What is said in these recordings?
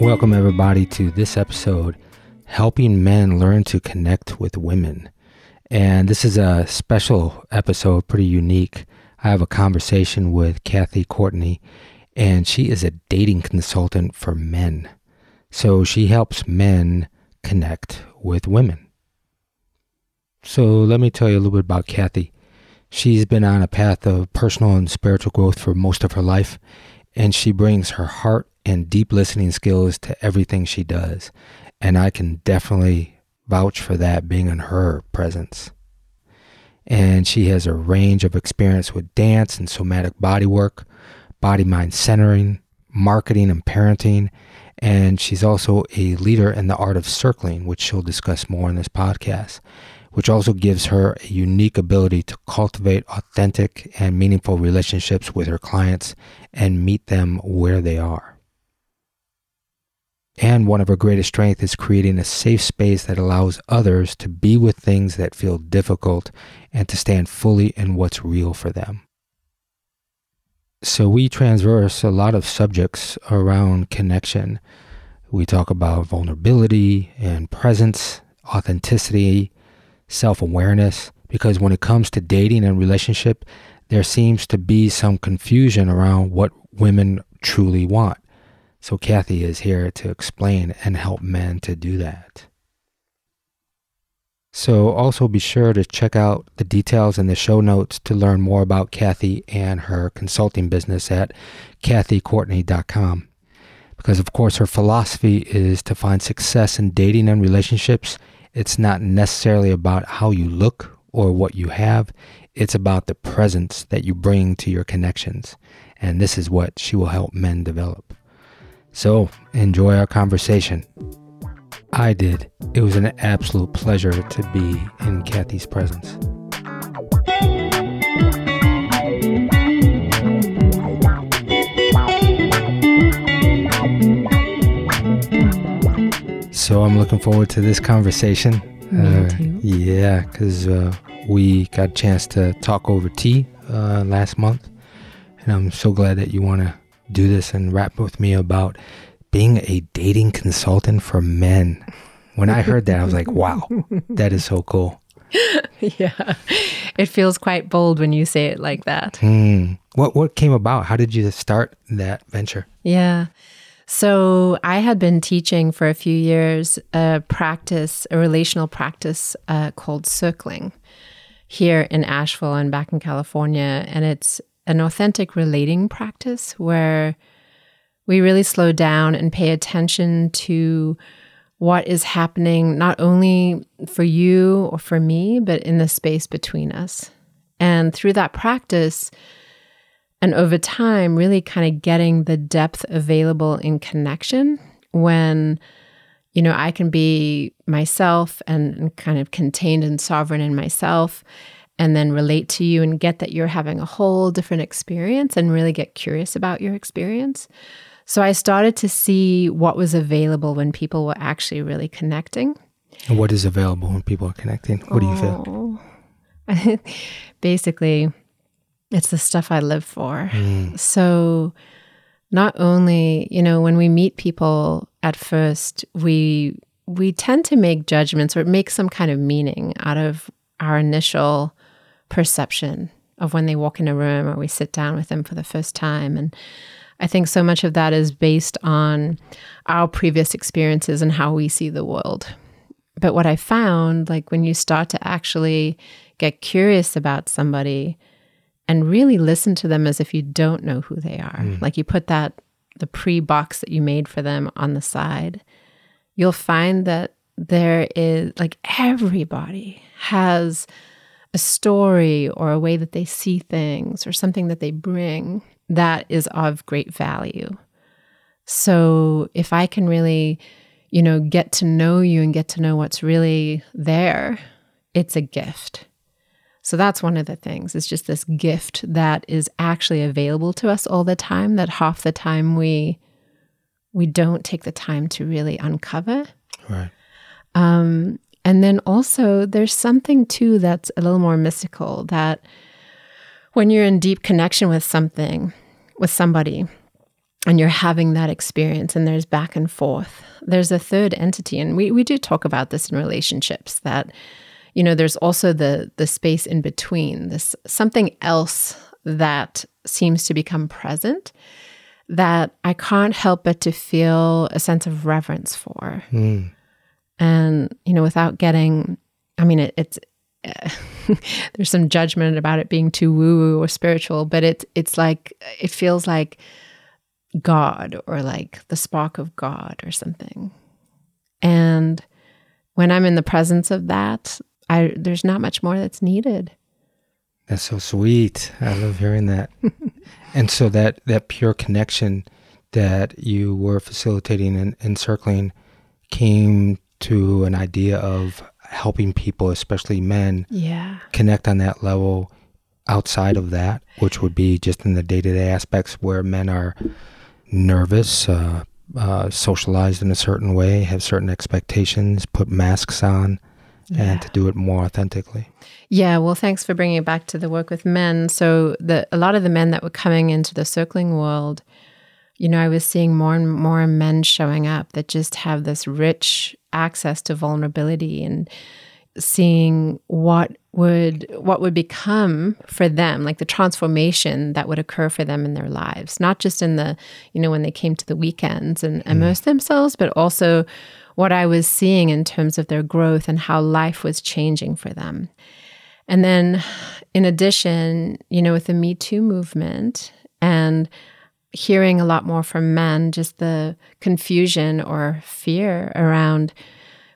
Welcome, everybody, to this episode Helping Men Learn to Connect with Women. And this is a special episode, pretty unique. I have a conversation with Kathy Courtney, and she is a dating consultant for men. So she helps men connect with women. So let me tell you a little bit about Kathy. She's been on a path of personal and spiritual growth for most of her life, and she brings her heart and deep listening skills to everything she does. And I can definitely vouch for that being in her presence. And she has a range of experience with dance and somatic body work, body mind centering, marketing and parenting. And she's also a leader in the art of circling, which she'll discuss more in this podcast, which also gives her a unique ability to cultivate authentic and meaningful relationships with her clients and meet them where they are. And one of her greatest strengths is creating a safe space that allows others to be with things that feel difficult and to stand fully in what's real for them. So we transverse a lot of subjects around connection. We talk about vulnerability and presence, authenticity, self awareness, because when it comes to dating and relationship, there seems to be some confusion around what women truly want. So Kathy is here to explain and help men to do that. So also be sure to check out the details in the show notes to learn more about Kathy and her consulting business at kathycourtney.com. Because of course her philosophy is to find success in dating and relationships. It's not necessarily about how you look or what you have. It's about the presence that you bring to your connections. And this is what she will help men develop. So enjoy our conversation. I did. It was an absolute pleasure to be in Kathy's presence. So I'm looking forward to this conversation. Uh. Yeah, because uh, we got a chance to talk over tea uh, last month, and I'm so glad that you want to do this and rap with me about being a dating consultant for men. When I heard that, I was like, wow, that is so cool. yeah. It feels quite bold when you say it like that. Hmm. What what came about? How did you start that venture? Yeah. So I had been teaching for a few years a practice, a relational practice uh, called circling here in Asheville and back in California. And it's an authentic relating practice where we really slow down and pay attention to what is happening, not only for you or for me, but in the space between us. And through that practice, and over time, really kind of getting the depth available in connection when, you know, I can be myself and, and kind of contained and sovereign in myself and then relate to you and get that you're having a whole different experience and really get curious about your experience. So I started to see what was available when people were actually really connecting. And what is available when people are connecting? What oh. do you feel? Oh. Basically, it's the stuff I live for. Mm. So not only, you know, when we meet people at first, we we tend to make judgments or make some kind of meaning out of our initial perception of when they walk in a room or we sit down with them for the first time. And I think so much of that is based on our previous experiences and how we see the world. But what I found, like when you start to actually get curious about somebody and really listen to them as if you don't know who they are, mm. like you put that, the pre box that you made for them on the side, you'll find that there is like everybody has a story or a way that they see things or something that they bring that is of great value. So if I can really, you know, get to know you and get to know what's really there, it's a gift. So that's one of the things. It's just this gift that is actually available to us all the time that half the time we we don't take the time to really uncover. Right. Um, and then also there's something too that's a little more mystical that when you're in deep connection with something, with somebody, and you're having that experience and there's back and forth, there's a third entity. And we, we do talk about this in relationships that, you know, there's also the the space in between, this something else that seems to become present that I can't help but to feel a sense of reverence for. Mm. And, you know, without getting, I mean, it, it's, there's some judgment about it being too woo woo or spiritual, but it, it's like, it feels like God or like the spark of God or something. And when I'm in the presence of that, I, there's not much more that's needed. That's so sweet. I love hearing that. and so that that pure connection that you were facilitating and in circling came to an idea of helping people, especially men, yeah, connect on that level outside of that, which would be just in the day to day aspects where men are nervous, uh, uh, socialized in a certain way, have certain expectations, put masks on, yeah. and to do it more authentically. Yeah, well, thanks for bringing it back to the work with men. So, the a lot of the men that were coming into the circling world, you know, I was seeing more and more men showing up that just have this rich access to vulnerability and seeing what would what would become for them like the transformation that would occur for them in their lives not just in the you know when they came to the weekends and mm. immerse themselves but also what i was seeing in terms of their growth and how life was changing for them and then in addition you know with the me too movement and hearing a lot more from men just the confusion or fear around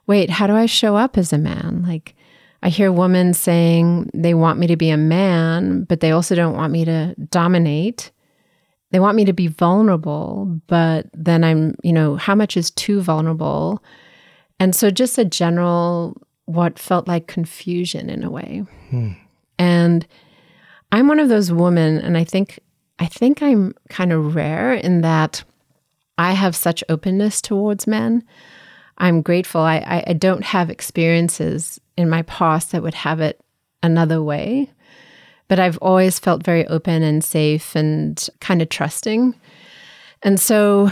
wait, how do I show up as a man? Like, I hear women saying they want me to be a man, but they also don't want me to dominate. They want me to be vulnerable, but then I'm, you know, how much is too vulnerable? And so just a general, what felt like confusion in a way. Hmm. And I'm one of those women, and I think I think I'm kind of rare in that I have such openness towards men. I'm grateful. I, I, don't have experiences in my past that would have it another way, but I've always felt very open and safe and kind of trusting. And so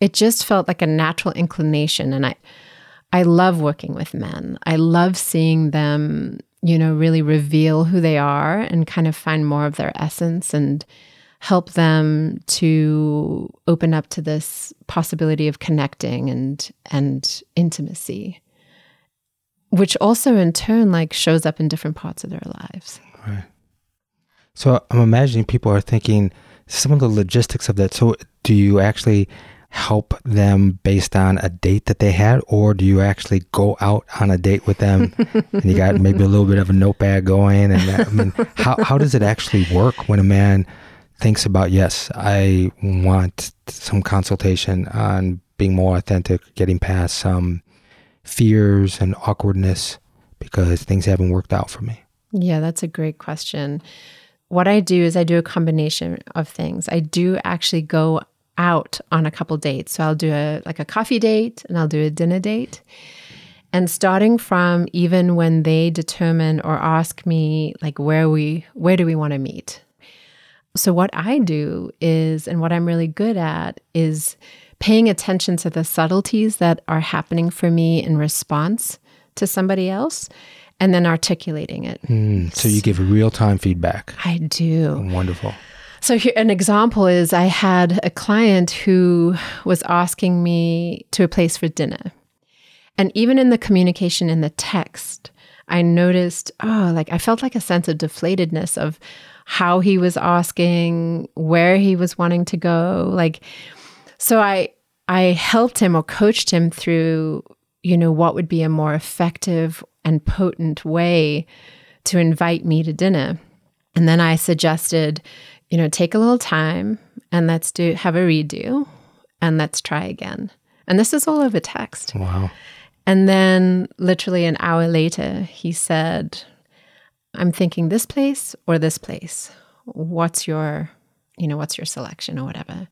it just felt like a natural inclination. And I, I love working with men. I love seeing them, you know, really reveal who they are and kind of find more of their essence and help them to open up to this possibility of connecting and and intimacy which also in turn like shows up in different parts of their lives. Right. So i'm imagining people are thinking some of the logistics of that. So do you actually help them based on a date that they had or do you actually go out on a date with them and you got maybe a little bit of a notepad going and that, i mean how, how does it actually work when a man thinks about yes, I want some consultation on being more authentic, getting past some fears and awkwardness because things haven't worked out for me? Yeah, that's a great question. What I do is I do a combination of things. I do actually go out on a couple dates. So I'll do a like a coffee date and I'll do a dinner date. And starting from even when they determine or ask me like where we where do we want to meet? So, what I do is, and what I'm really good at, is paying attention to the subtleties that are happening for me in response to somebody else and then articulating it. Mm, so, you give real time feedback. I do. Wonderful. So, here, an example is I had a client who was asking me to a place for dinner. And even in the communication in the text, I noticed, oh, like I felt like a sense of deflatedness of, how he was asking, where he was wanting to go. Like, so I, I helped him or coached him through, you know, what would be a more effective and potent way to invite me to dinner. And then I suggested, you know, take a little time and let's do have a redo and let's try again. And this is all over text. Wow. And then literally an hour later, he said, I'm thinking this place or this place. What's your, you know, what's your selection or whatever?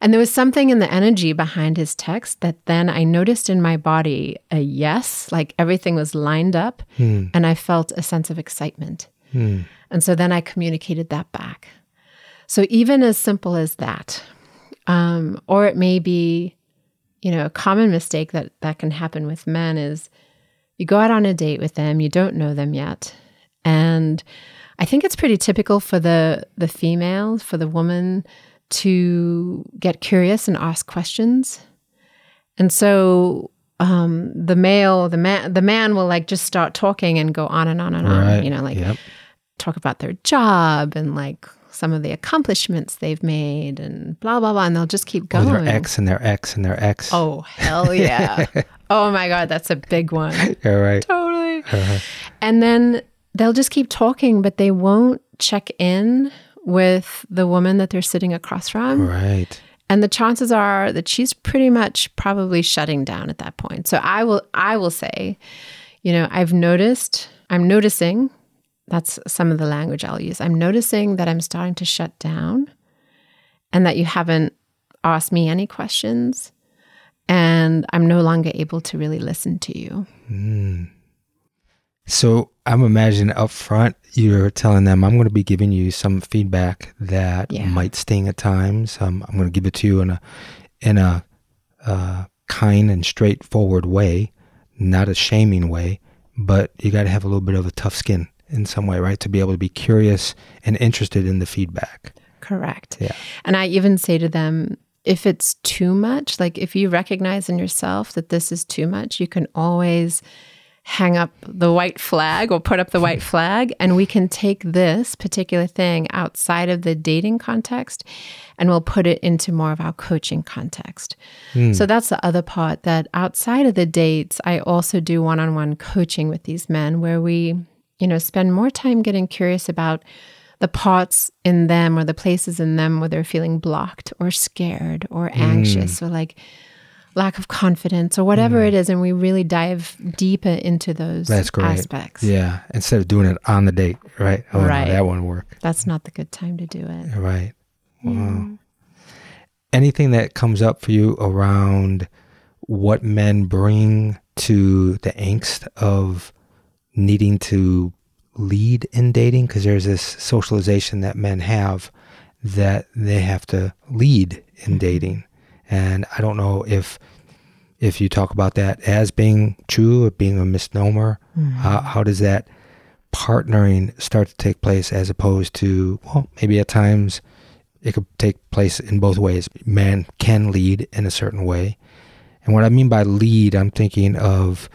And there was something in the energy behind his text that then I noticed in my body a yes, like everything was lined up, Hmm. and I felt a sense of excitement. Hmm. And so then I communicated that back. So even as simple as that, um, or it may be, you know, a common mistake that that can happen with men is you go out on a date with them, you don't know them yet, and I think it's pretty typical for the the female, for the woman to get curious and ask questions. And so um, the male, the man, the man will like just start talking and go on and on and on. You know, like Yep. talk about their job and like some of the accomplishments they've made and blah blah blah, and they'll just keep Oh, going. their ex and their ex and their ex. Oh hell yeah! oh my god, that's a big one. Yeah, right. Totally. Uh-huh. And then they'll just keep talking, but they won't check in with the woman that they're sitting across from. Right. And the chances are that she's pretty much probably shutting down at that point. So I will I will say, you know, I've noticed, I'm noticing, that's some of the language I'll use. I'm noticing that I'm starting to shut down and that you haven't asked me any questions and I'm no longer able to really listen to you. Hmm. So I'm imagining up front, you're telling them, I'm going to be giving you some feedback that Yeah. might sting at times. Um, I'm going to give it to you in a, in a uh, kind and straightforward way, not a shaming way, but you got to have a little bit of a tough skin in some way, right? To be able to be curious and interested in the feedback. Correct. Yeah. And I even say to them, if it's too much, like if you recognize in yourself that this is too much, you can always hang up the white flag or put up the white flag, and we can take this particular thing outside of the dating context and we'll put it into more of our coaching context. Hmm. So that's the other part that outside of the dates, I also do one on one coaching with these men where we, you know, spend more time getting curious about the parts in them or the places in them where they're feeling blocked or scared or hmm. anxious or like lack of confidence or whatever mm. it is. And we really dive deeper into those That's great. aspects. Yeah. Instead of doing it on the date, right? Oh, no, Right. that won't work. That's not the good time to do it. Right. Wow. Anything that comes up for you around what men bring to the angst of needing to lead in dating? Because there's this socialization that men have that they have to lead in mm-hmm. dating. And I don't know if if you talk about that as being true or being a misnomer. Mm-hmm. How, how does that partnering start to take place as opposed to, well, maybe at times it could take place in both ways. Man can lead in a certain way. And what I mean by lead, I'm thinking of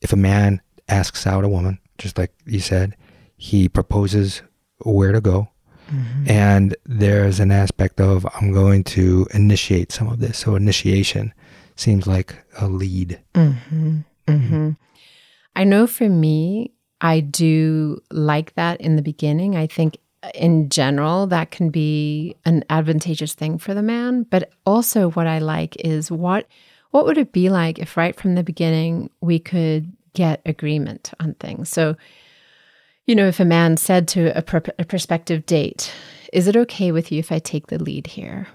if a man asks out a woman, just like you said, he proposes where to go. Mm-hmm. And there's an aspect of, I'm going to initiate some of this. So, initiation seems like a lead. hmm I know for me, I do like that in the beginning. I think uh, in general, that can be an advantageous thing for the man. But also, what I like is what what would it be like if right from the beginning we could get agreement on things? So, you know, if a man said to a, pr- a prospective date, "Is it okay with you if I take the lead here?"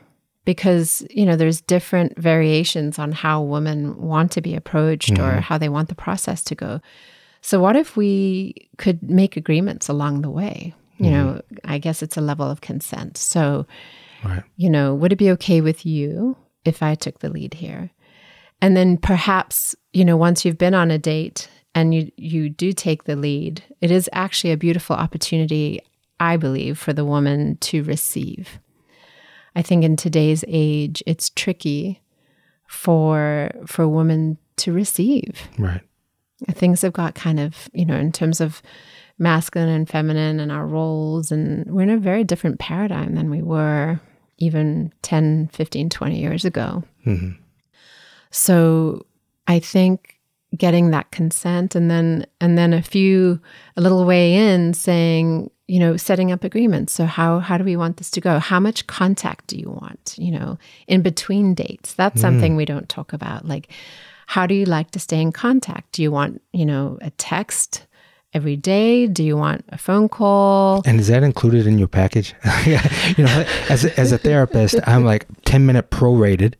because you know there's different variations on how women want to be approached or mm-hmm. how they want the process to go. So what if we could make agreements along the way? You know mm-hmm. i guess it's a level of consent. So Right. you know would it be okay with you if i took the lead here? And then perhaps you know once you've been on a date and you you do take the lead it is actually a beautiful opportunity i believe for the woman to receive I think in today's age, it's tricky for for women to receive. Right. Things have got kind of, you know, in terms of masculine and feminine and our roles, and we're in a very different paradigm than we were even 10, 15, 20 years ago. hmm So I think getting that consent and then and then a few a little way in saying, you know, setting up agreements. So how how do we want this to go? How much contact do you want? You know, in between dates. That's mm. something we don't talk about. Like, how do you like to stay in contact? Do you want, you know, a text? Every day? Do you want a phone call? And is that included in your package? you know, as a, as a therapist, I'm like 10 minute prorated.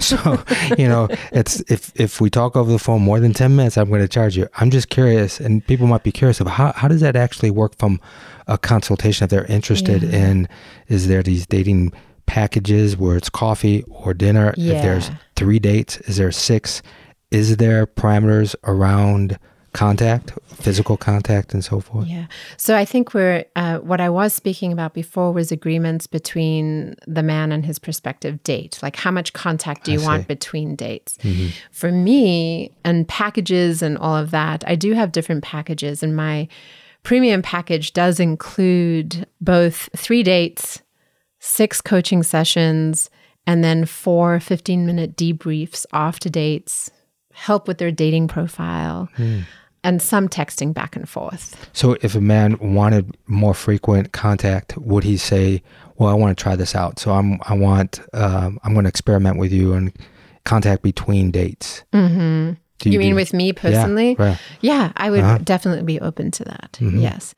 so, you know, it's if if we talk over the phone more than 10 minutes, I'm going to charge you. I'm just curious, and people might be curious of how how does that actually work from a consultation if they're interested Yeah. in is there these dating packages where it's coffee or dinner? If there's three dates, is there six? Is there parameters around contact, physical contact, and so forth? Yeah. So I think we're, uh, what I was speaking about before was agreements between the man and his prospective date. Like, how much contact do you want between dates? For me, and packages and all of that, I do have different packages. And my premium package does include both three dates, six coaching sessions, and then four 15 minute debriefs off to dates, help with their dating profile. And some texting back and forth. So, if a man wanted more frequent contact, would he say, "Well, I want to try this out. So I'm I want um, I'm going to experiment with you and contact between dates." Mm-hmm. Do You, mean with me personally? right. Yeah, I would Uh-huh. definitely be open to that. Yes.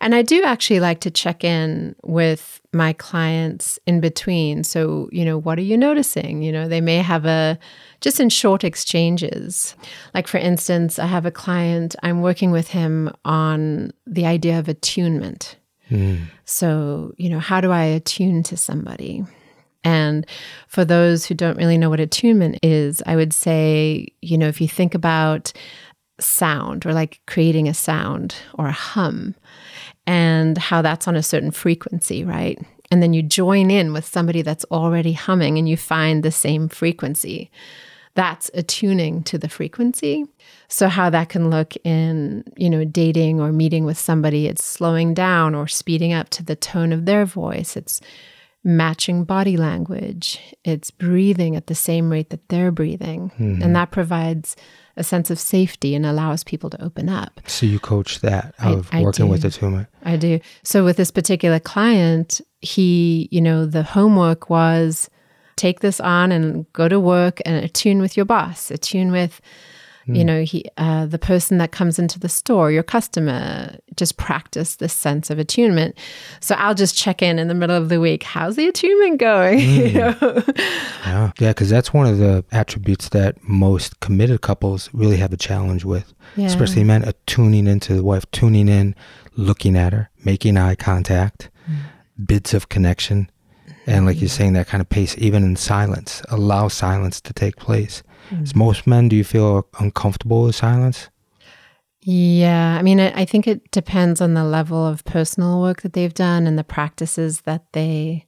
And I do actually like to check in with my clients in between. So, you know, what are you noticing? You know, they may have a just in short exchanges. Like, for instance, I have a client, I'm working with him on the idea of attunement. Hmm. So, you know, how do I attune to somebody? And for those who don't really know what attunement is, I would say, you know, if you think about sound or like creating a sound or a hum and how that's on a certain frequency, right? And then you join in with somebody that's already humming and you find the same frequency. That's attuning to the frequency. So how that can look in, you know, dating or meeting with somebody, it's slowing down or speeding up to the tone of their voice. It's matching body language. It's breathing at the same rate that they're breathing. Mm-hmm. And that provides a sense of safety and allows people to open up. So you coach that I- of working with attunement. I do. So with this particular client, he, you know, the homework was take this on and go to work and attune with your boss, attune with, you know, he uh, the person that comes into the store, your customer. Just practice this sense of attunement. So I'll just check in in the middle of the week. How's the attunement going? You know? Yeah, yeah, because that's one of the attributes that most committed couples really have a challenge with, Yeah. especially men uh, tuning into the wife, tuning in, looking at her, making eye contact, bits of connection, and like you're saying, that kind of pace, even in silence, allow silence to take place. Hmm. As most men, do you feel uncomfortable with silence? Yeah, I mean, I I think it depends on the level of personal work that they've done and the practices that they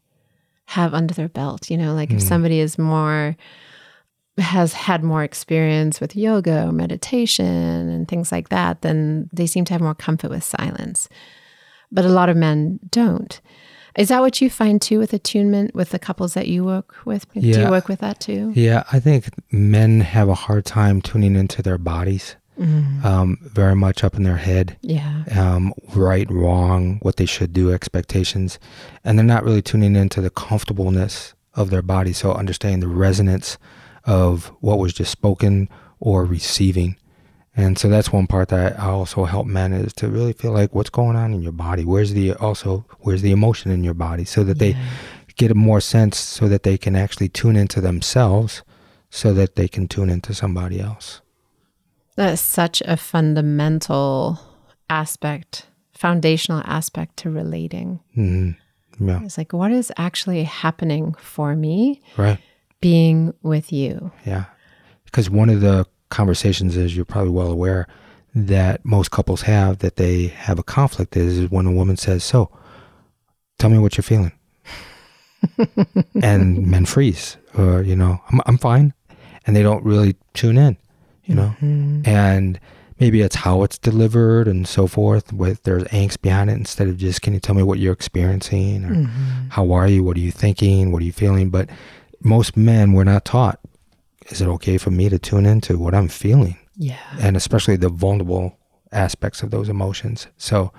have under their belt. You know, like if hmm. somebody is more, has had more experience with yoga or meditation and things like that, then they seem to have more comfort with silence. But a lot of men don't. Is that what you find too with attunement with the couples that you work with? Yeah. Do you work with that too? Yeah, I think men have a hard time tuning into their bodies, um, very much up in their head. Yeah. um, right, wrong, what they should do, expectations, and they're not really tuning into the comfortableness of their body. So understanding the resonance of what was just spoken or receiving. And so that's one part that I also help men is to really feel like what's going on in your body. Where's the also where's the emotion in your body, so that they get a more sense, so that they can actually tune into themselves, so that they can tune into somebody else. That's such a fundamental aspect, foundational aspect to relating. hmm Yeah, It's like, what is actually happening for me right. being with you? Yeah. Because one of the conversations, as you're probably well aware, that most couples have that they have a conflict is, when a woman says, So, tell me what you're feeling. and men freeze, or, you know, I'm, I'm fine. And they don't really tune in, you know? Mm-hmm. And maybe it's how it's delivered and so forth, with there's angst behind it instead of just, Can you tell me what you're experiencing? Or mm-hmm. how are you? What are you thinking? What are you feeling? But most men, we're not taught is it okay for me to tune into what I'm feeling? Yeah. And especially the vulnerable aspects of those emotions. So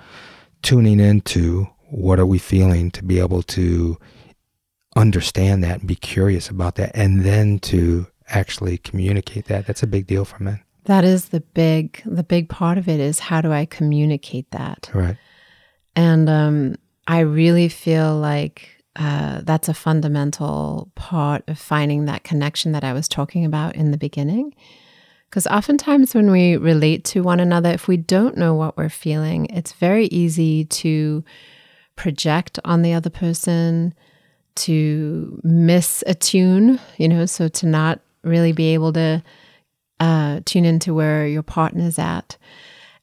tuning into what are we feeling to be able to understand that and be curious about that and then to actually communicate that that's a big deal for men That is the big the big part of it is how do I communicate that? right And um, I really feel like uh, that's a fundamental part of finding that connection that I was talking about in the beginning. Because oftentimes when we relate to one another, if we don't know what we're feeling, it's very easy to project on the other person, to miss a tune, you know, so to not really be able to uh, tune into where your partner's at.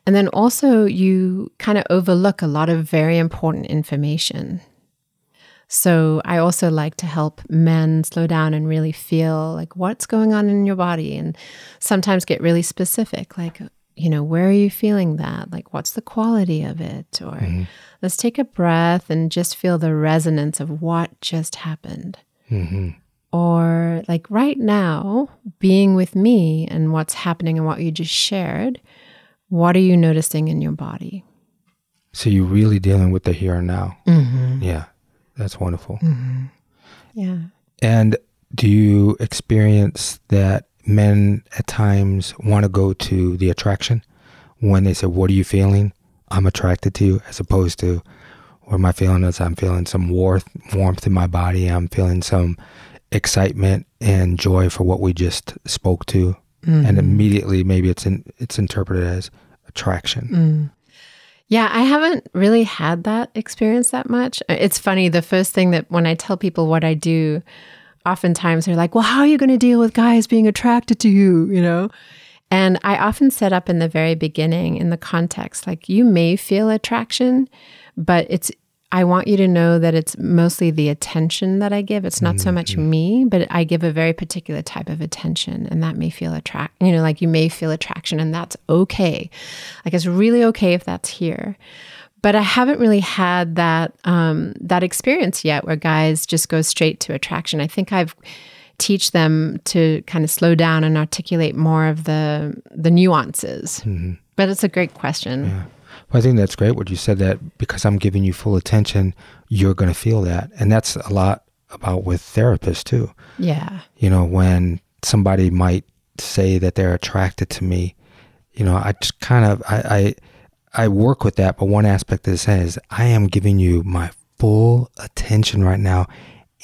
And then also, you kind of overlook a lot of very important information. So, I also like to help men slow down and really feel like what's going on in your body and sometimes get really specific, like, you know, where are you feeling that? Like, what's the quality of it? Or let's take a breath and just feel the resonance of what just happened. hmm Or, like, right now, being with me and what's happening and what you just shared, what are you noticing in your body? so you're really dealing with the here and now Mm-hmm. yeah that's wonderful mm-hmm. Yeah. And do you experience that men at times want to go to the attraction when they say, What are you feeling? I'm attracted to you, as opposed to what am I feeling is I'm feeling some warmth, warmth in my body. I'm feeling some excitement and joy for what we just spoke to. And mm-hmm. immediately maybe it's in, it's interpreted as attraction. Mm. Yeah, I haven't really had that experience that much. It's funny, the first thing that when I tell people what I do, oftentimes they're like, well, how are you going to deal with guys being attracted to you? You know? And I often set up in the very beginning in the context, like you may feel attraction, but it's, I want you to know that it's mostly the attention that I give. It's not so much me, but I give a very particular type of attention, and that may feel attract. You know, like you may feel attraction, and that's okay. Like it's really okay if that's here. But I haven't really had that um, that experience yet, where guys just go straight to attraction. I think I've teach them to kind of slow down and articulate more of the the nuances. But it's a great question. Yeah. Well, I think that's great what you said that because I'm giving you full attention, you're going to feel that. And that's a lot about with therapists too. Yeah. you know, when somebody might say that they're attracted to me, you know, I just kind of I I, I work with that, but one aspect of this is I am giving you my full attention right now,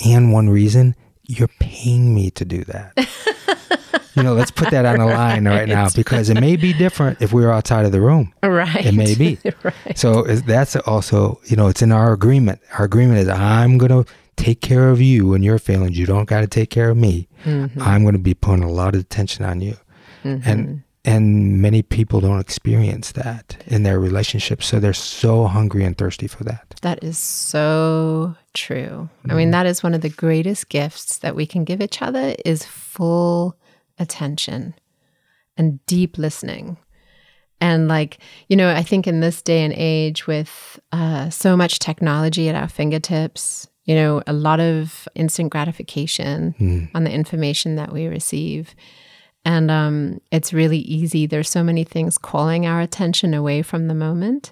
and one reason you're paying me to do that. you know, let's put that on the line right now because it may be different if we're outside of the room. Right. It may be. right. So that's also, you know, it's in our agreement. Our agreement is I'm going to take care of you and your feelings. You don't got to take care of me. Mm-hmm. I'm going to be putting a lot of attention on you. Mm-hmm. And and many people don't experience that in their relationships, so they're so hungry and thirsty for that. That is so true. I mean, mm-hmm. that is one of the greatest gifts that we can give each other is full attention and deep listening. And like, you know, I think in this day and age with uh, so much technology at our fingertips, you know, a lot of instant gratification on the information that we receive. And um, it's really easy. There's so many things calling our attention away from the moment.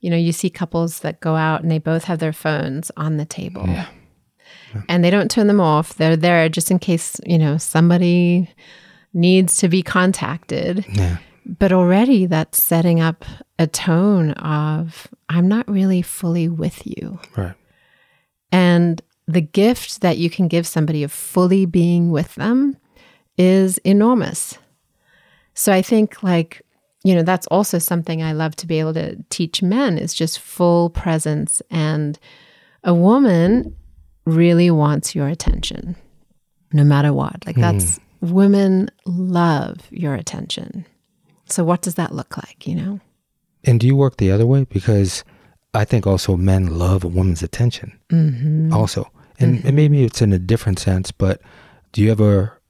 You know, you see couples that go out and they both have their phones on the table. And they don't turn them off. They're there just in case, you know, somebody needs to be contacted. Yeah. But already that's setting up a tone of, I'm not really fully with you. Right. And the gift that you can give somebody of fully being with them is enormous. So I think, like, you know, that's also something I love to be able to teach men is just full presence. And a woman really wants your attention no matter what. Like, that's women love your attention. So, what does that look like, you know? And do you work the other way? Because I think also men love a woman's attention. Mm-hmm. Also, and, and maybe it's in a different sense, but do you ever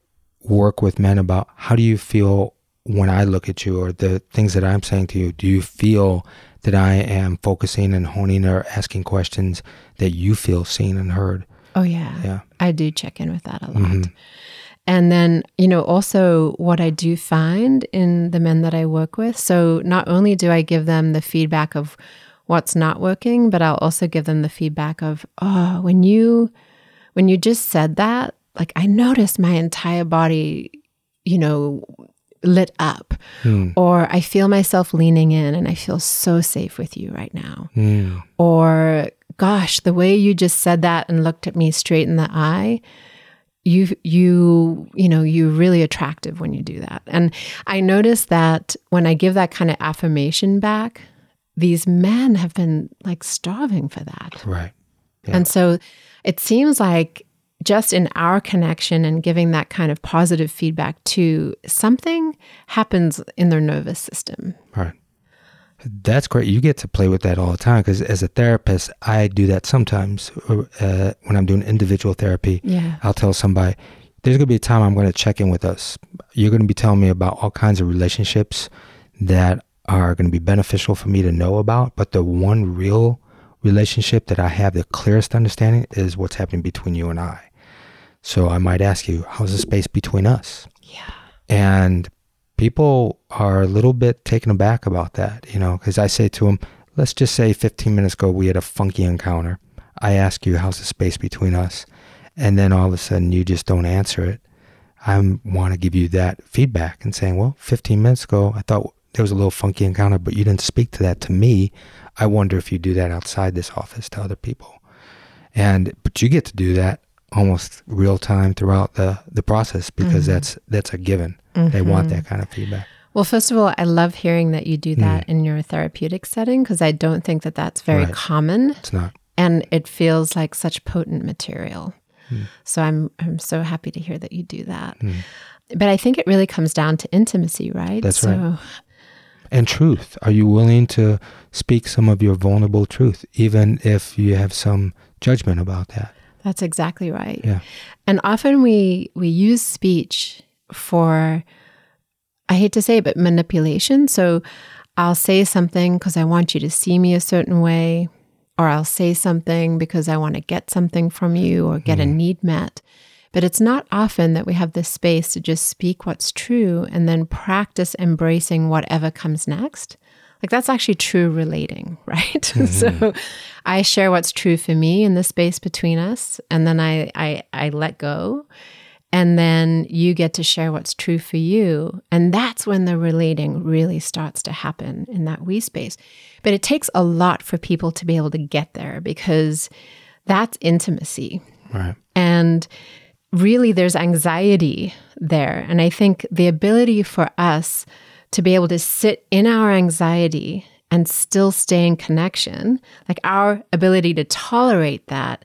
work with men about how do you feel when I look at you or the things that I'm saying to you? Do you feel that I am focusing and honing or asking questions that you feel seen and heard? Oh, yeah. Yeah. I do check in with that a lot. Mm-hmm. And then, you know, also what I do find in the men that I work with. So not only do I give them the feedback of what's not working, but I'll also give them the feedback of, oh, when you when you just said that, like I noticed my entire body, you know, lit up. Mm. Or I feel myself leaning in and I feel so safe with you right now. Mm. Or gosh, the way you just said that and looked at me straight in the eye, you you you know you're really attractive when you do that and i notice that when i give that kind of affirmation back these men have been like starving for that Right. Yeah. and so it seems like just in our connection and giving that kind of positive feedback to something happens in their nervous system Right. That's great. You get to play with that all the time because as a therapist, I do that sometimes uh, when I'm doing individual therapy. yeah I'll tell somebody, there's going to be a time I'm going to check in with us. You're going to be telling me about all kinds of relationships that are going to be beneficial for me to know about. But the one real relationship that I have the clearest understanding is what's happening between you and I. So I might ask you, how's the space between us? yeah And people are a little bit taken aback about that, you know, because I say to them, let's just say 15 minutes ago we had a funky encounter. I ask you, how's the space between us? And then all of a sudden you just don't answer it. I want to give you that feedback and saying, well, 15 minutes ago I thought there was a little funky encounter, but you didn't speak to that to me. I wonder if you do that outside this office to other people. And, but you get to do that almost real time throughout the, the process because that's, that's a given. They want that kind of feedback. Well, first of all, I love hearing that you do that Mm. in your therapeutic setting because I don't think that that's very Right. common It's not. and it feels like such potent material. Hmm. So I'm I'm so happy to hear that you do that. Mm. But I think it really comes down to intimacy, right? That's so right. And truth. Are you willing to speak some of your vulnerable truth, even if you have some judgment about that? That's exactly right. Yeah. And often we we use speech for I hate to say it, but manipulation. So I'll say something because I want you to see me a certain way, or I'll say something because I want to get something from you or get a mm-hmm. need met. But it's not often that we have the space to just speak what's true and then practice embracing whatever comes next. Like that's actually true relating, right? so mm-hmm. I share what's true for me in the space between us, and then I, I I let go. And then you get to share what's true for you. And that's when the relating really starts to happen in that we space. But it takes a lot for people to be able to get there because that's intimacy. Right. And really, there's anxiety there. And I think the ability for us to be able to sit in our anxiety and still stay in connection, like our ability to tolerate that,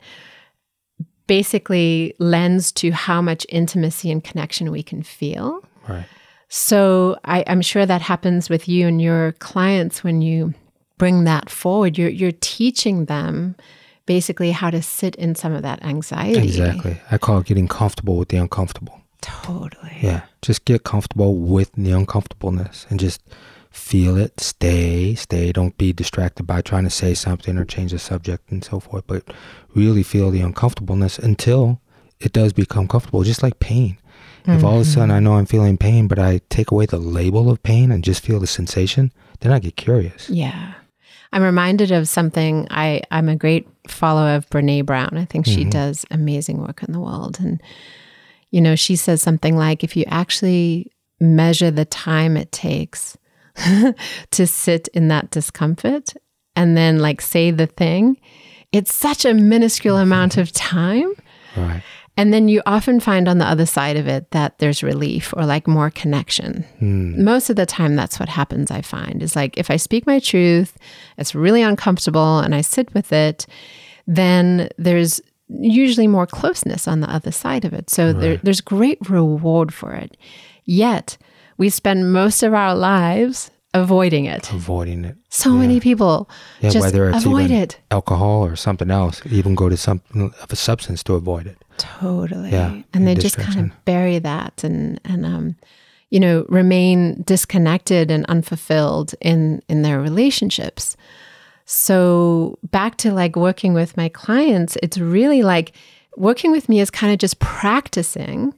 basically lends to how much intimacy and connection we can feel. Right. So I, I'm sure that happens with you and your clients when you bring that forward. You're you're teaching them basically how to sit in some of that anxiety. Exactly. I call it getting comfortable with the uncomfortable. Totally. Yeah. Just get comfortable with the uncomfortableness and just feel it. Stay, stay. Don't be distracted by trying to say something or change the subject and so forth, but really feel the uncomfortableness until it does become comfortable, just like pain. If all of a sudden mm-hmm. I know I'm feeling pain, but I take away the label of pain and just feel the sensation, then I get curious. Yeah. I'm reminded of something. I, I'm a great follower of Brene Brown. I think she mm-hmm. does amazing work in the world. And, you know, she says something like if you actually measure the time it takes to sit in that discomfort and then like say the thing, it's such a minuscule amount of time. Right. And then you often find on the other side of it that there's relief or like more connection. Hmm. Most of the time, that's what happens, I find, is like if I speak my truth, it's really uncomfortable and I sit with it, then there's usually more closeness on the other side of it. So there, there's great reward for it. Yet, we spend most of our lives avoiding it. Avoiding it. So many people Yeah, just whether it's avoid it. alcohol or something else, even go to something of a substance to avoid it. Totally. Yeah, and they just kind of bury that and and um you know remain disconnected and unfulfilled in in their relationships. So back to like working with my clients, it's really like working with me is kind of just practicing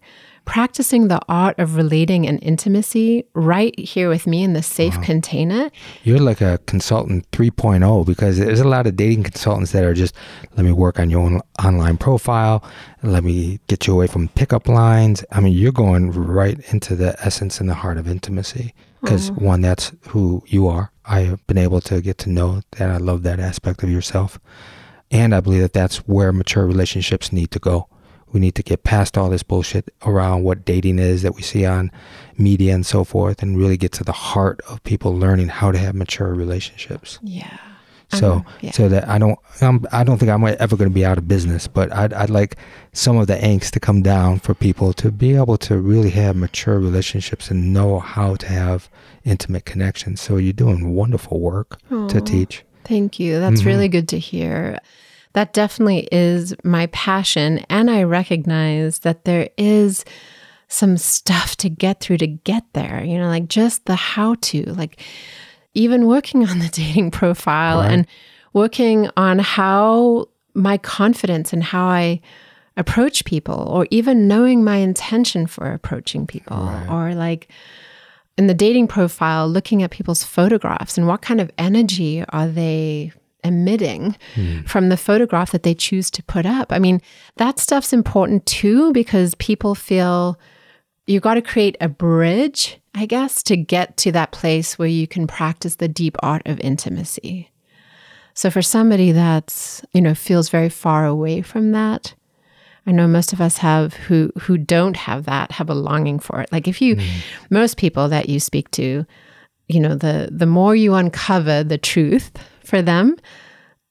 practicing the art of relating and intimacy right here with me in the safe container. You're like a consultant 3.0 because there's a lot of dating consultants that are just, let me work on your own online profile, let me get you away from pickup lines. I mean, you're going right into the essence and the heart of intimacy because, mm-hmm. one, that's who you are. I have been able to get to know that. I love that aspect of yourself. And I believe that that's where mature relationships need to go. We need to get past all this bullshit around what dating is that we see on media and so forth and really get to the heart of people learning how to have mature relationships. Yeah. So, yeah. so that I don't, I'm, I don't think I'm ever going to be out of business, but I'd, I'd like some of the angst to come down for people to be able to really have mature relationships and know how to have intimate connections. So you're doing wonderful work to teach. Thank you. That's Mm-hmm. really good to hear. That definitely is my passion. And I recognize that there is some stuff to get through to get there, you know, like just the how to, like even working on the dating profile Right. and working on how my confidence and how I approach people, or even knowing my intention for approaching people, Right. or like in the dating profile, looking at people's photographs and what kind of energy are they emitting hmm. from the photograph that they choose to put up. I mean, that stuff's important too because people feel you got to create a bridge, I guess, to get to that place where you can practice the deep art of intimacy. So for somebody that's, you know, feels very far away from that, I know most of us have who who don't have that have a longing for it. Like if you mm. most people that you speak to, you know, the the more you uncover the truth for them,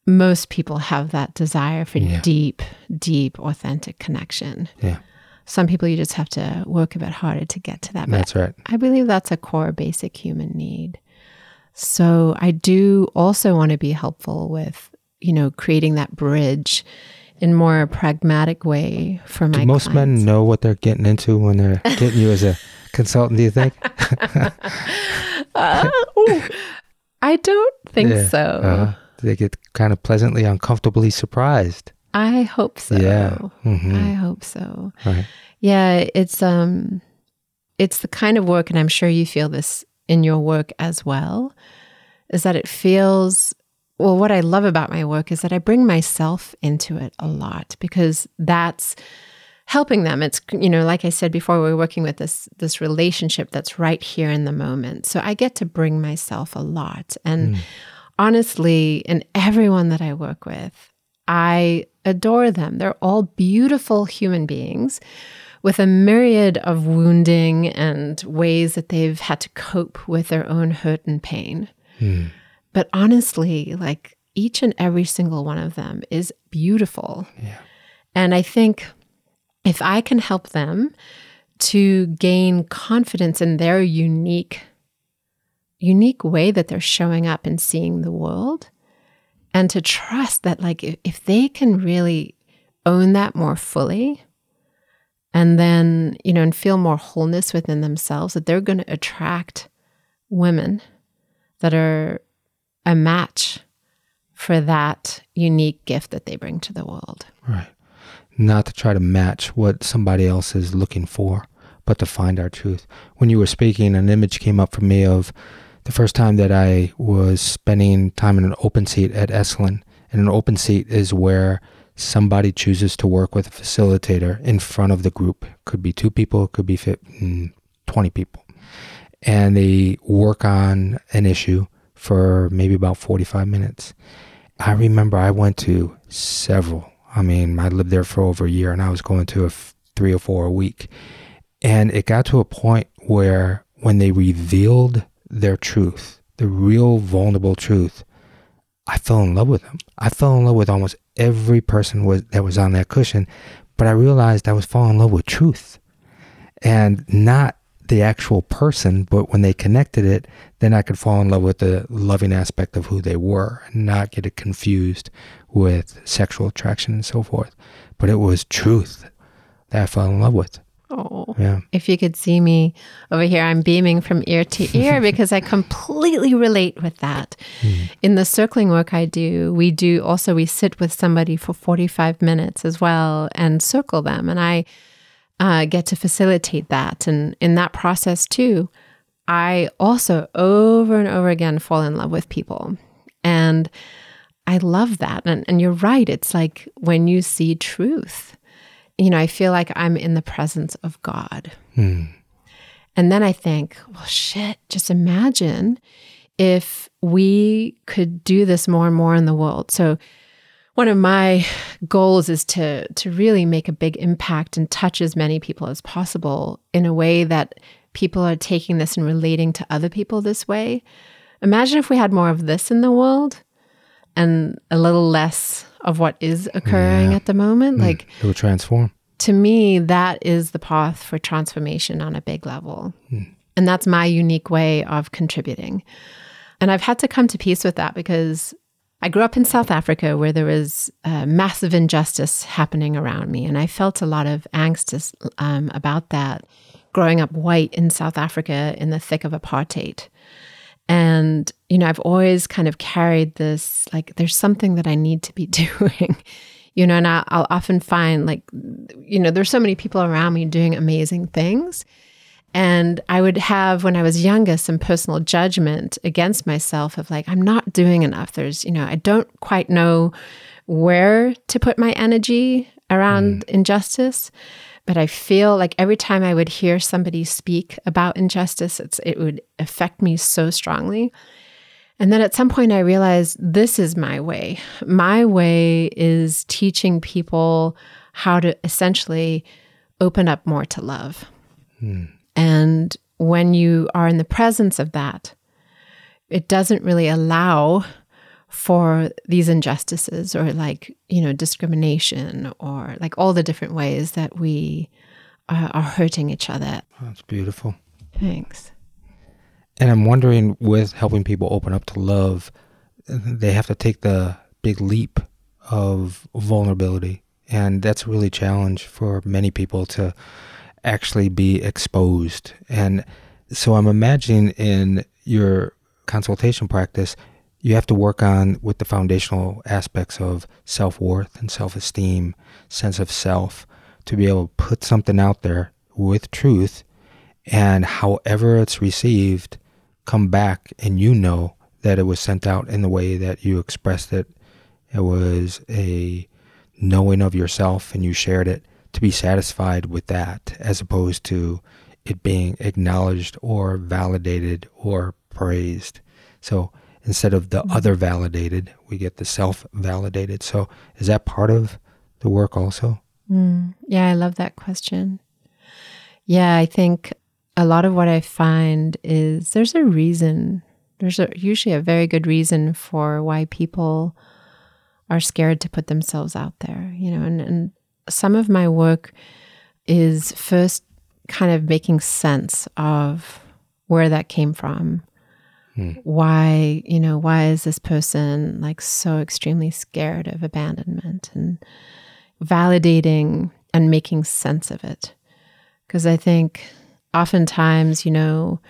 most people have that desire for Yeah. deep, deep, authentic connection. Yeah, Some people you just have to work a bit harder to get to that. But that's right. I believe that's a core basic human need. So I do also want to be helpful with, you know, creating that bridge in more pragmatic way for my most clients. men know what they're getting into when they're getting you as a consultant, do you think? Uh, I don't think Yeah. so. Uh, they get kind of pleasantly, uncomfortably surprised. I hope so. Yeah. hmm I hope so. Right. Yeah, it's um it's the kind of work and I'm sure you feel this in your work as well is that it feels well what I love about my work is that I bring myself into it a lot because that's helping them it's you know like I said before we're working with this this relationship that's right here in the moment so I get to bring myself a lot and honestly in everyone that I work with I adore them they're all beautiful human beings with a myriad of wounding and ways that they've had to cope with their own hurt and pain. Hmm. But honestly, like each and every single one of them is beautiful. Yeah. And I think if I can help them to gain confidence in their unique unique way that they're showing up and seeing the world and to trust that like if, if they can really own that more fully and then you know and feel more wholeness within themselves that they're going to attract women that are a match for that unique gift that they bring to the world Right. Not to try to match what somebody else is looking for, but to find our truth. When you were speaking, an image came up for me of the first time that I was spending time in an open seat at Esalen. And an open seat is where somebody chooses to work with a facilitator in front of the group. Could be two people, could be 50, mm, 20 people. And they work on an issue for maybe about 45 minutes. I remember I went to several. I mean, I lived there for over a year and I was going to a f- three or four a week. And it got to a point where when they revealed their truth, the real vulnerable truth, I fell in love with them. I fell in love with almost every person was, that was on that cushion, but I realized I was falling in love with truth and not the actual person, but when they connected it, then I could fall in love with the loving aspect of who they were and not get it confused with sexual attraction and so forth. But it was truth that I fell in love with. Yeah. if you could see me over here i'm beaming from ear to ear because i completely relate with that in the circling work i do we do also we sit with somebody for 45 minutes as well and circle them and i uh, get to facilitate that. And in that process, too, I also over and over again fall in love with people. And I love that. And, and you're right. It's like when you see truth, you know, I feel like I'm in the presence of God. Hmm. And then I think, well, shit, just imagine if we could do this more and more in the world. So, one of my goals is to to really make a big impact and touch as many people as possible in a way that people are taking this and relating to other people this way. Imagine if we had more of this in the world and a little less of what is occurring yeah. at the moment. Mm, like it would transform. To me, that is the path for transformation on a big level. Mm. And that's my unique way of contributing. And I've had to come to peace with that because I grew up in South Africa where there was uh, massive injustice happening around me. And I felt a lot of angst um, about that growing up white in South Africa in the thick of apartheid. And, you know, I've always kind of carried this like, there's something that I need to be doing, you know, and I'll, I'll often find like, you know, there's so many people around me doing amazing things. And I would have, when I was younger, some personal judgment against myself of like, I'm not doing enough. There's, you know, I don't quite know where to put my energy around mm. injustice. But I feel like every time I would hear somebody speak about injustice, it would affect me so strongly. And then at some point, I realized this is my way. My way is teaching people how to essentially open up more to love. Hmm. And when you are in the presence of that, it doesn't really allow for these injustices or like, you know, discrimination or like all the different ways that we are, are hurting each other. That's beautiful. Thanks. And I'm wondering with helping people open up to love, they have to take the big leap of vulnerability. And that's really a challenge for many people to actually be exposed. And so I'm imagining in your consultation practice, you have to work on with the foundational aspects of self worth and self esteem, sense of self, to be able to put something out there with truth. And however it's received, come back and you know that it was sent out in the way that you expressed it. It was a knowing of yourself and you shared it to be satisfied with that as opposed to it being acknowledged or validated or praised. So instead of the mm-hmm. other validated, we get the self validated. So is that part of the work also? Mm, yeah, I love that question. Yeah, I think a lot of what I find is there's a reason. There's a, usually a very good reason for why people are scared to put themselves out there, you know, and, and some of my work is first kind of making sense of where that came from Hmm. Why, you know, why is this person like so extremely scared of abandonment and validating and making sense of it? Because I think oftentimes, you know,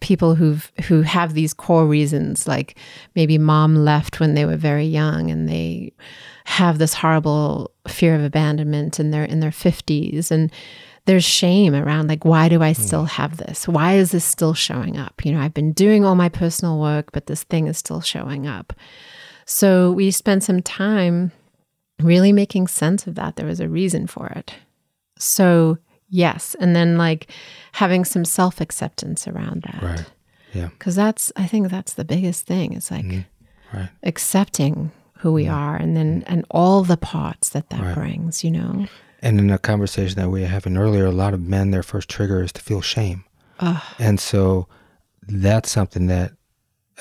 people who've who have these core reasons like maybe mom left when they were very young and they have this horrible fear of abandonment and they're in their 50s and there's shame around like why do i hmm. still have this? Why is this still showing up? You know i've been doing all my personal work but this thing is still showing up. So we spent some time really making sense of that. There was a reason for it. So yes. And then like having some self-acceptance around that. Right. Yeah. Because that's i think that's the biggest thing. It's like mm right. accepting who we mm are and then and all the parts that that right. brings you know and in a conversation that we were having earlier, a lot of men, their first trigger is to feel shame. And so that's something that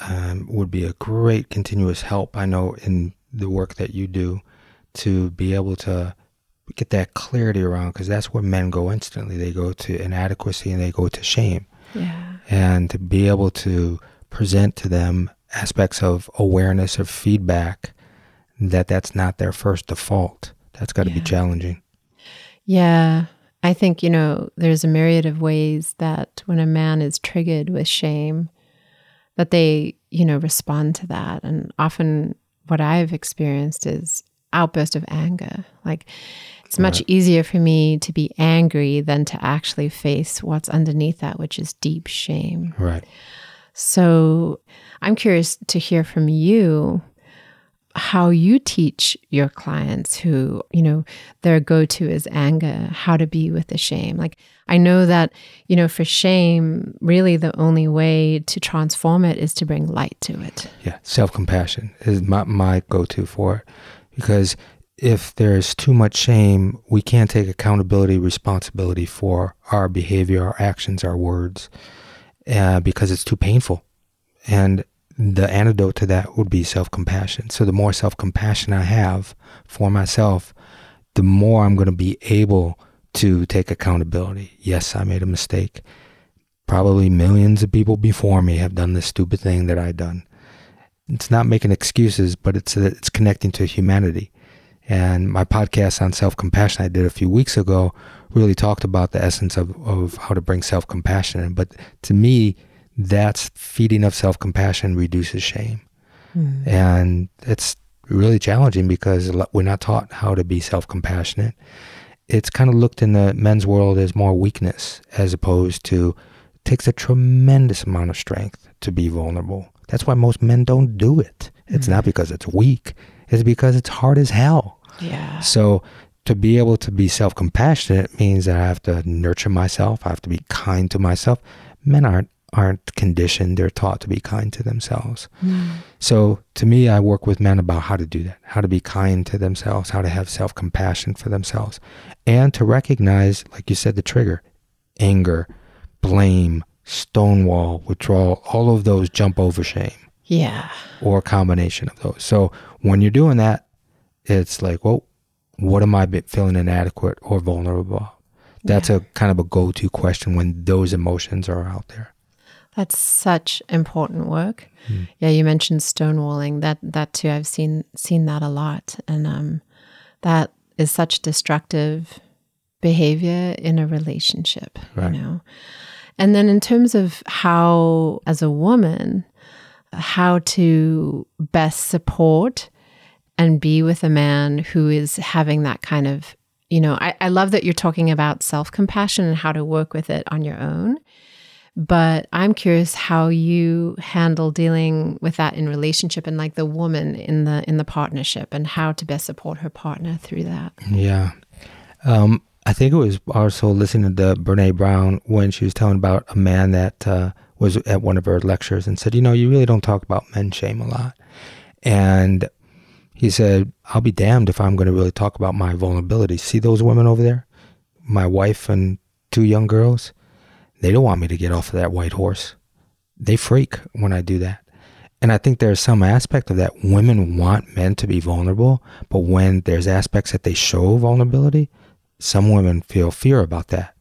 um, would be a great continuous help, I know, in the work that you do to be able to get that clarity around because that's where men go instantly. They go to inadequacy and they go to shame. Yeah. And to be able to present to them aspects of awareness or feedback that that's not their first default. That's got to yeah. be challenging. Yeah. I think, you know, there's a myriad of ways that when a man is triggered with shame, that they, you know, respond to that. And often what I've experienced is outburst of anger. Like It's much easier for me to be angry than to actually face what's underneath that, which is deep shame. Right. So I'm curious to hear from you how you teach your clients who, you know, their go to is anger, how to be with the shame. Like, I know that, you know, for shame, really the only way to transform it is to bring light to it. Yeah. Self compassion is my, my go to for it. Because if there's too much shame, we can't take accountability, responsibility for our behavior, our actions, our words, uh, because it's too painful. And the antidote to that would be self compassion. So the more self compassion I have for myself, the more I'm going to be able to take accountability. Yes, I made a mistake. Probably millions of people before me have done this stupid thing that I done. It's not making excuses, but it's it's connecting to humanity. And my podcast on self compassion I did a few weeks ago really talked about the essence of, of how to bring self compassion in. But to me, that's feeding of self compassion reduces shame. Mm. And it's really challenging because we're not taught how to be self compassionate. It's kind of looked in the men's world as more weakness as opposed to it takes a tremendous amount of strength to be vulnerable. That's why most men don't do it. It's mm. not because it's weak, it's because it's hard as hell. Yeah. So to be able to be self compassionate means that I have to nurture myself. I have to be kind to myself. Men aren't aren't conditioned; they're taught to be kind to themselves. Mm. So to me, I work with men about how to do that, how to be kind to themselves, how to have self compassion for themselves, and to recognize, like you said, the trigger, anger, blame, stonewall, withdrawal. All of those jump over shame. Yeah. Or a combination of those. So when you're doing that, it's like, well, what am I feeling inadequate or vulnerable? That's yeah. a kind of a go to question when those emotions are out there. That's such important work. Mm. Yeah, you mentioned stonewalling. That that too, I've seen seen that a lot, and um, that is such destructive behavior in a relationship. Right. You know, and then in terms of how, as a woman, how to best support and be with a man who is having that kind of, you know, I, I love that you're talking about self compassion and how to work with it on your own. But I'm curious how you handle dealing with that in relationship and like the woman in the in the partnership and how to best support her partner through that. Yeah. Um, I think it was also listening to Brene Brown when she was telling about a man that uh, was at one of her lectures and said, you know, you really don't talk about men shame a lot. And he said, I'll be damned if I'm going to really talk about my vulnerability. See those women over there? My wife and two young girls? They don't want me to get off of that white horse. They freak when I do that. And I think there's some aspect of that. Women want men to be vulnerable, but when there's aspects that they show vulnerability, some women feel fear about that.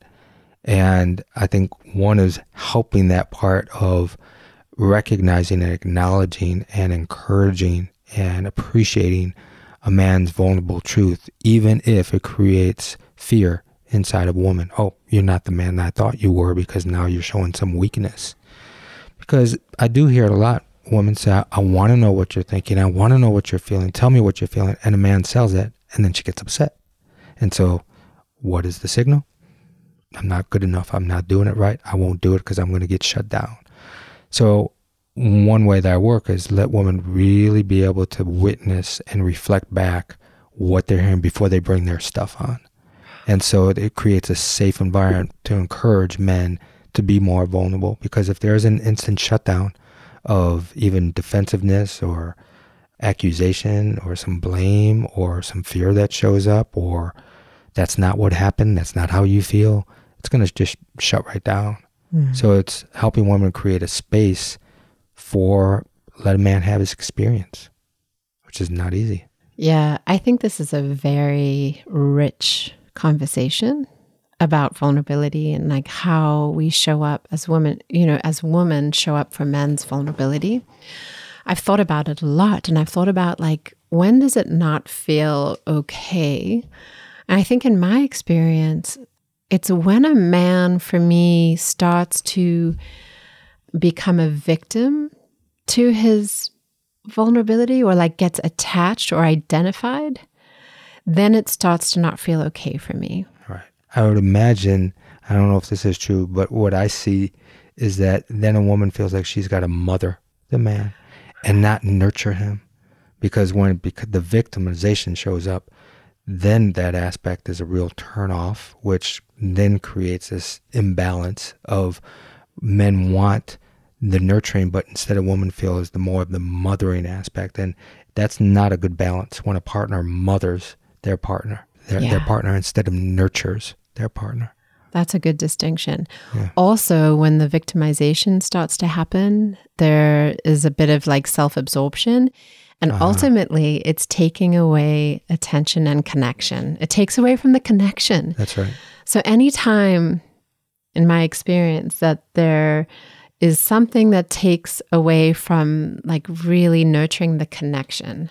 And I think one is helping that part of recognizing and acknowledging and encouraging and appreciating a man's vulnerable truth, even if it creates fear inside of a woman. Oh, you're not the man I thought you were because now you're showing some weakness. Because I do hear a lot. Women say, I, I want to know what you're thinking. I want to know what you're feeling. Tell me what you're feeling. And a man sells it, and then she gets upset. And so, what is the signal? I'm not good enough. I'm not doing it right. I won't do it because I'm going to get shut down. So, one way that I work is let women really be able to witness and reflect back what they're hearing before they bring their stuff on. And so it creates a safe environment to encourage men to be more vulnerable because if there's an instant shutdown of even defensiveness or accusation or some blame or some fear that shows up or that's not what happened, that's not how you feel, it's going to just shut right down. Mm. So it's helping women create a space for let a man have his experience, which is not easy. Yeah, I think this is a very rich conversation about vulnerability and like how we show up as women, you know, as women show up for men's vulnerability. I've thought about it a lot and I've thought about like when does it not feel okay? And I think in my experience, it's when a man for me starts to become a victim to his vulnerability or like gets attached or identified, then it starts to not feel okay for me. Right. I would imagine, I don't know if this is true, but what I see is that then a woman feels like she's got to mother the man and not nurture him because when because the victimization shows up, then that aspect is a real turnoff, which then creates this imbalance of men want the nurturing, but instead a woman feels the more of the mothering aspect. And that's not a good balance when a partner mothers their partner, their, yeah. their partner instead of nurtures their partner. That's a good distinction. Yeah. Also, when the victimization starts to happen, there is a bit of like self absorption. And uh-huh. ultimately, it's taking away attention and connection. It takes away from the connection. That's right. So, anytime in my experience that there is something that takes away from like really nurturing the connection,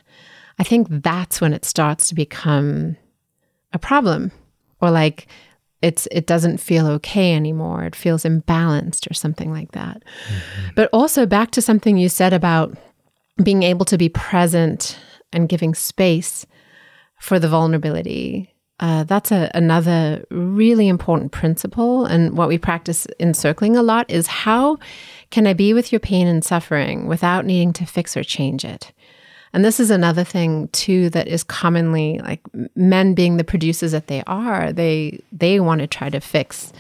I think that's when it starts to become a problem or like it's it doesn't feel okay anymore. It feels imbalanced or something like that. Mm-hmm. But also back to something you said about being able to be present and giving space for the vulnerability. Uh, that's a, another really important principle. And what we practice in circling a lot is how can I be with your pain and suffering without needing to fix or change it? And this is another thing too that is commonly like men being the producers that they are, they they want to try to fix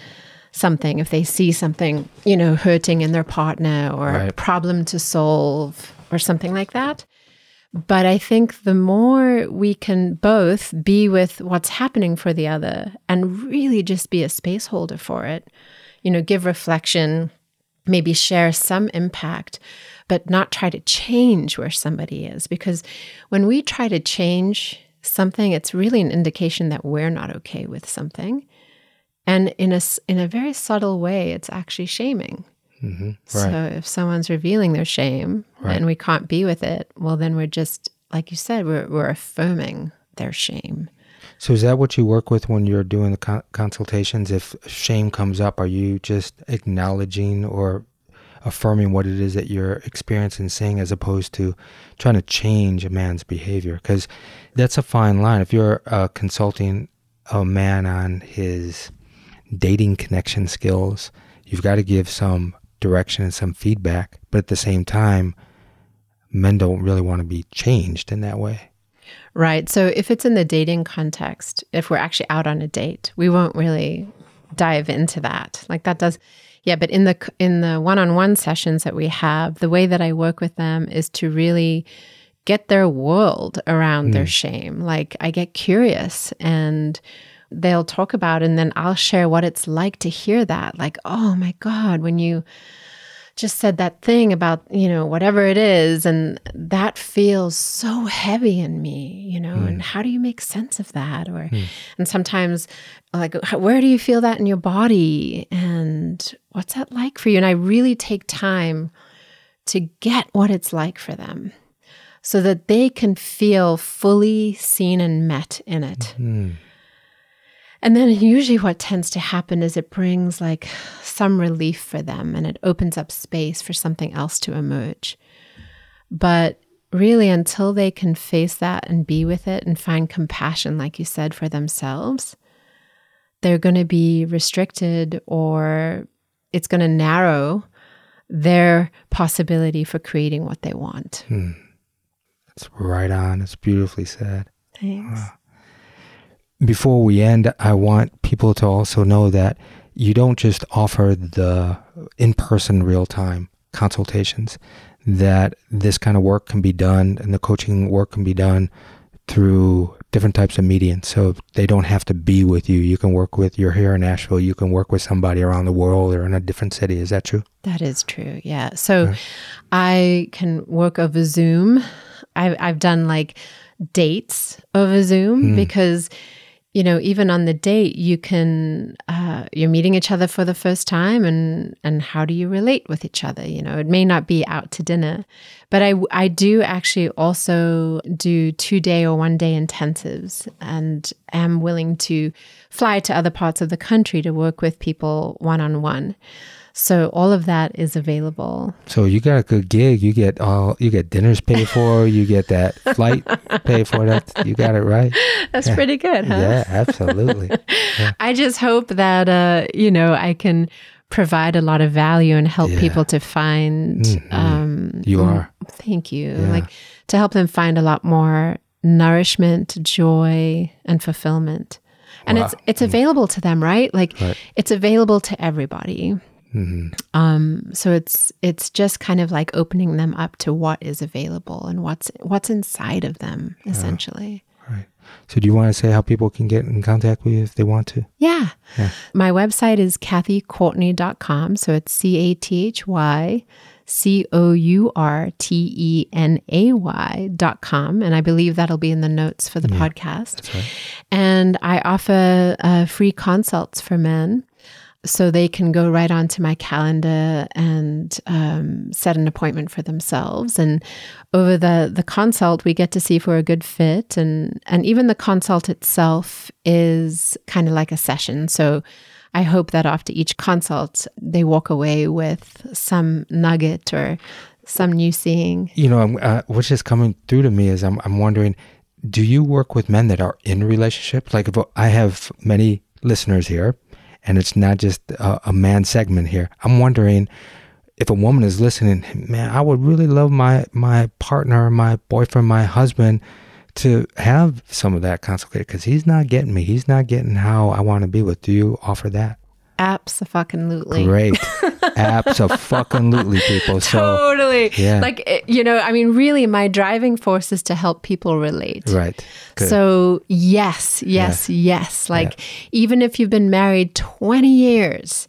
something if they see something, you know, hurting in their partner or right. a problem to solve or something like that. But I think the more we can both be with what's happening for the other and really just be a space holder for it, you know, give reflection, maybe share some impact, but not try to change where somebody is. Because when we try to change something, it's really an indication that we're not okay with something. And in a, in a very subtle way, it's actually shaming. Mm-hmm. Right. So if someone's revealing their shame right. and we can't be with it, well, then we're just, like you said, we're, we're affirming their shame. So is that what you work with when you're doing the con- consultations? If shame comes up, are you just acknowledging or affirming what it is that you're experiencing seeing as opposed to trying to change a man's behavior. Because that's a fine line. If you're uh, consulting a man on his dating connection skills you've got to give some direction and some feedback but at the same time men don't really want to be changed in that way. Right. So if it's in the dating context if we're actually out on a date we won't really dive into that. Like that does yeah, but in the in the one-on-one sessions that we have, the way that I work with them is to really get their world around mm. their shame. Like I get curious and they'll talk about it and then I'll share what it's like to hear that. Like, "Oh my god, when you just said that thing about, you know, whatever it is. And that feels so heavy in me, you know, mm. and hmm. how do you make sense of that? Or, mm. and sometimes, like, where do you feel that in your body? And what's that like for you? And I really take time to get what it's like for them so that they can feel fully seen and met in it. Mm. And then usually what tends to happen is it brings like some relief for them and it opens up space for something else to emerge. But really, until they can face that and be with it and find compassion, like you said, for themselves, they're going to be restricted or it's going to narrow their possibility for creating what they want. Hmm. It's right on. It's beautifully said. Thanks. Wow before we end, I want people to also know that you don't just offer the in person real time consultations, that this kind of work can be done and the coaching work can be done through different types of mediums. So they don't have to be with you. You can work with, you're here in Asheville, you can work with somebody around the world or in a different city. Is that true? That is true. Yeah. So. I can work over Zoom. I've, I've done like dates over Zoom mm. because you know even on the date you can uh, you're meeting each other for the first time and and how do you relate with each other? You know it may not be out to dinner but i i do actually also do two day or one day intensives and am willing to fly to other parts of the country to work with people one on one So all of that is available. So you got a good gig. You get all you get dinners paid for. you get that flight paid for. That you got it right. That's pretty good, huh? Yeah, absolutely. I just hope that uh, you know I can provide a lot of value and help Yeah. people to find. Um, You are. Thank you. Like to help them find a lot more nourishment, joy, and fulfillment. And it's it's available to them, right? Like Right. it's available to everybody. Hmm Um, so it's it's just kind of like opening them up to what is available and what's what's inside of them, essentially. Right. So do you want to say how people can get in contact with you if they want to? Yeah. yeah. My website is cathycourtenay.com. So it's C A T H Y C O U R T E N A Y dot com. And I believe that'll be in the notes for the podcast. That's right. And I offer uh, free consults for men. So they can go right onto my calendar and um, set an appointment for themselves. And over the the consult, we get to see if we're a good fit. And and even the consult itself is kind of like a session. So I hope that after each consult, they walk away with some nugget or some new seeing. You know, uh, what's just coming through to me is I'm I'm wondering, do you work with men that are in relationship? Like, I have many listeners here, and it's not just a, a man segment here. I'm wondering if a woman is listening. Man, I would really love my my partner, my boyfriend, my husband to have some of that consultation because he's not getting me. He's not getting how I want to be with. Do you offer that? Absolutely. Great, absolutely, people. So totally. Yeah. Like, eh, you know, I mean, really, my driving force is to help people relate. right, good. So, yes, yes, yes. Like, even if you've been married 20 years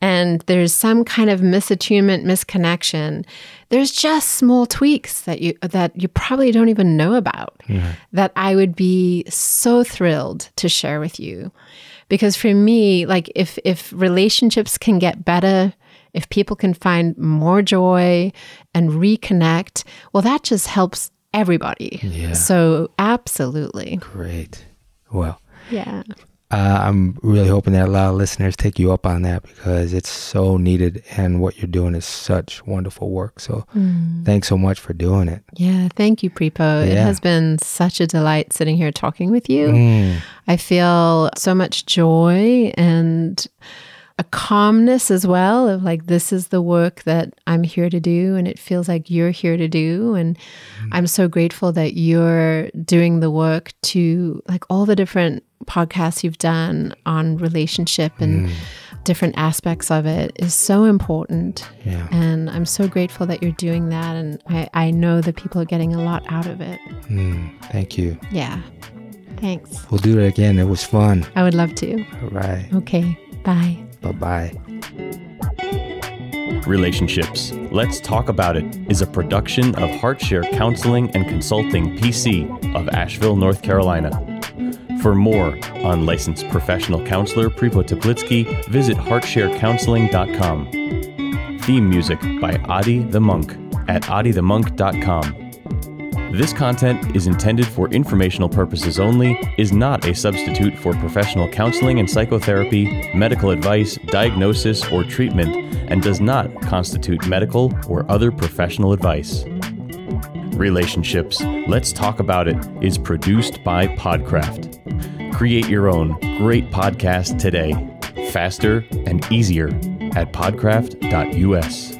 and there's some kind of misattunement, misconnection, there's just small tweaks that you that you probably don't even know about that I would be so thrilled to share with you. Because for me, like if if relationships can get better, if people can find more joy and reconnect, well that just helps everybody. Yeah. So absolutely. Great. Well, Yeah. uh, I'm really hoping that a lot of listeners take you up on that because it's so needed and what you're doing is such wonderful work. So thanks so much for doing it. Yeah. Thank you, Prepo. It has been such a delight sitting here talking with you. Mm, I feel so much joy and a calmness as well of like this is the work that I'm here to do and it feels like you're here to do. And I'm so grateful that you're doing the work to like all the different podcasts you've done on relationship and different aspects of it is so important. Yeah. and I'm so grateful that you're doing that and I, I know that people are getting a lot out of it. Mm, thank you. yeah. Thanks. We'll do it again. It was fun. I would love to. All right. okay. Bye Bye bye. Relationships. Let's Talk About It is a production of Heartshare Counseling and Consulting PC of Asheville, North Carolina. For more on licensed professional counselor Prepo Teplitsky, visit heartsharecounseling.com. Theme music by Adi the Monk at adithemonk.com. This content is intended for informational purposes only, is not a substitute for professional counseling and psychotherapy, medical advice, diagnosis, or treatment, and does not constitute medical or other professional advice. Relationships Let's Talk About It is produced by Podcraft. Create your own great podcast today, faster and easier at podcraft.us.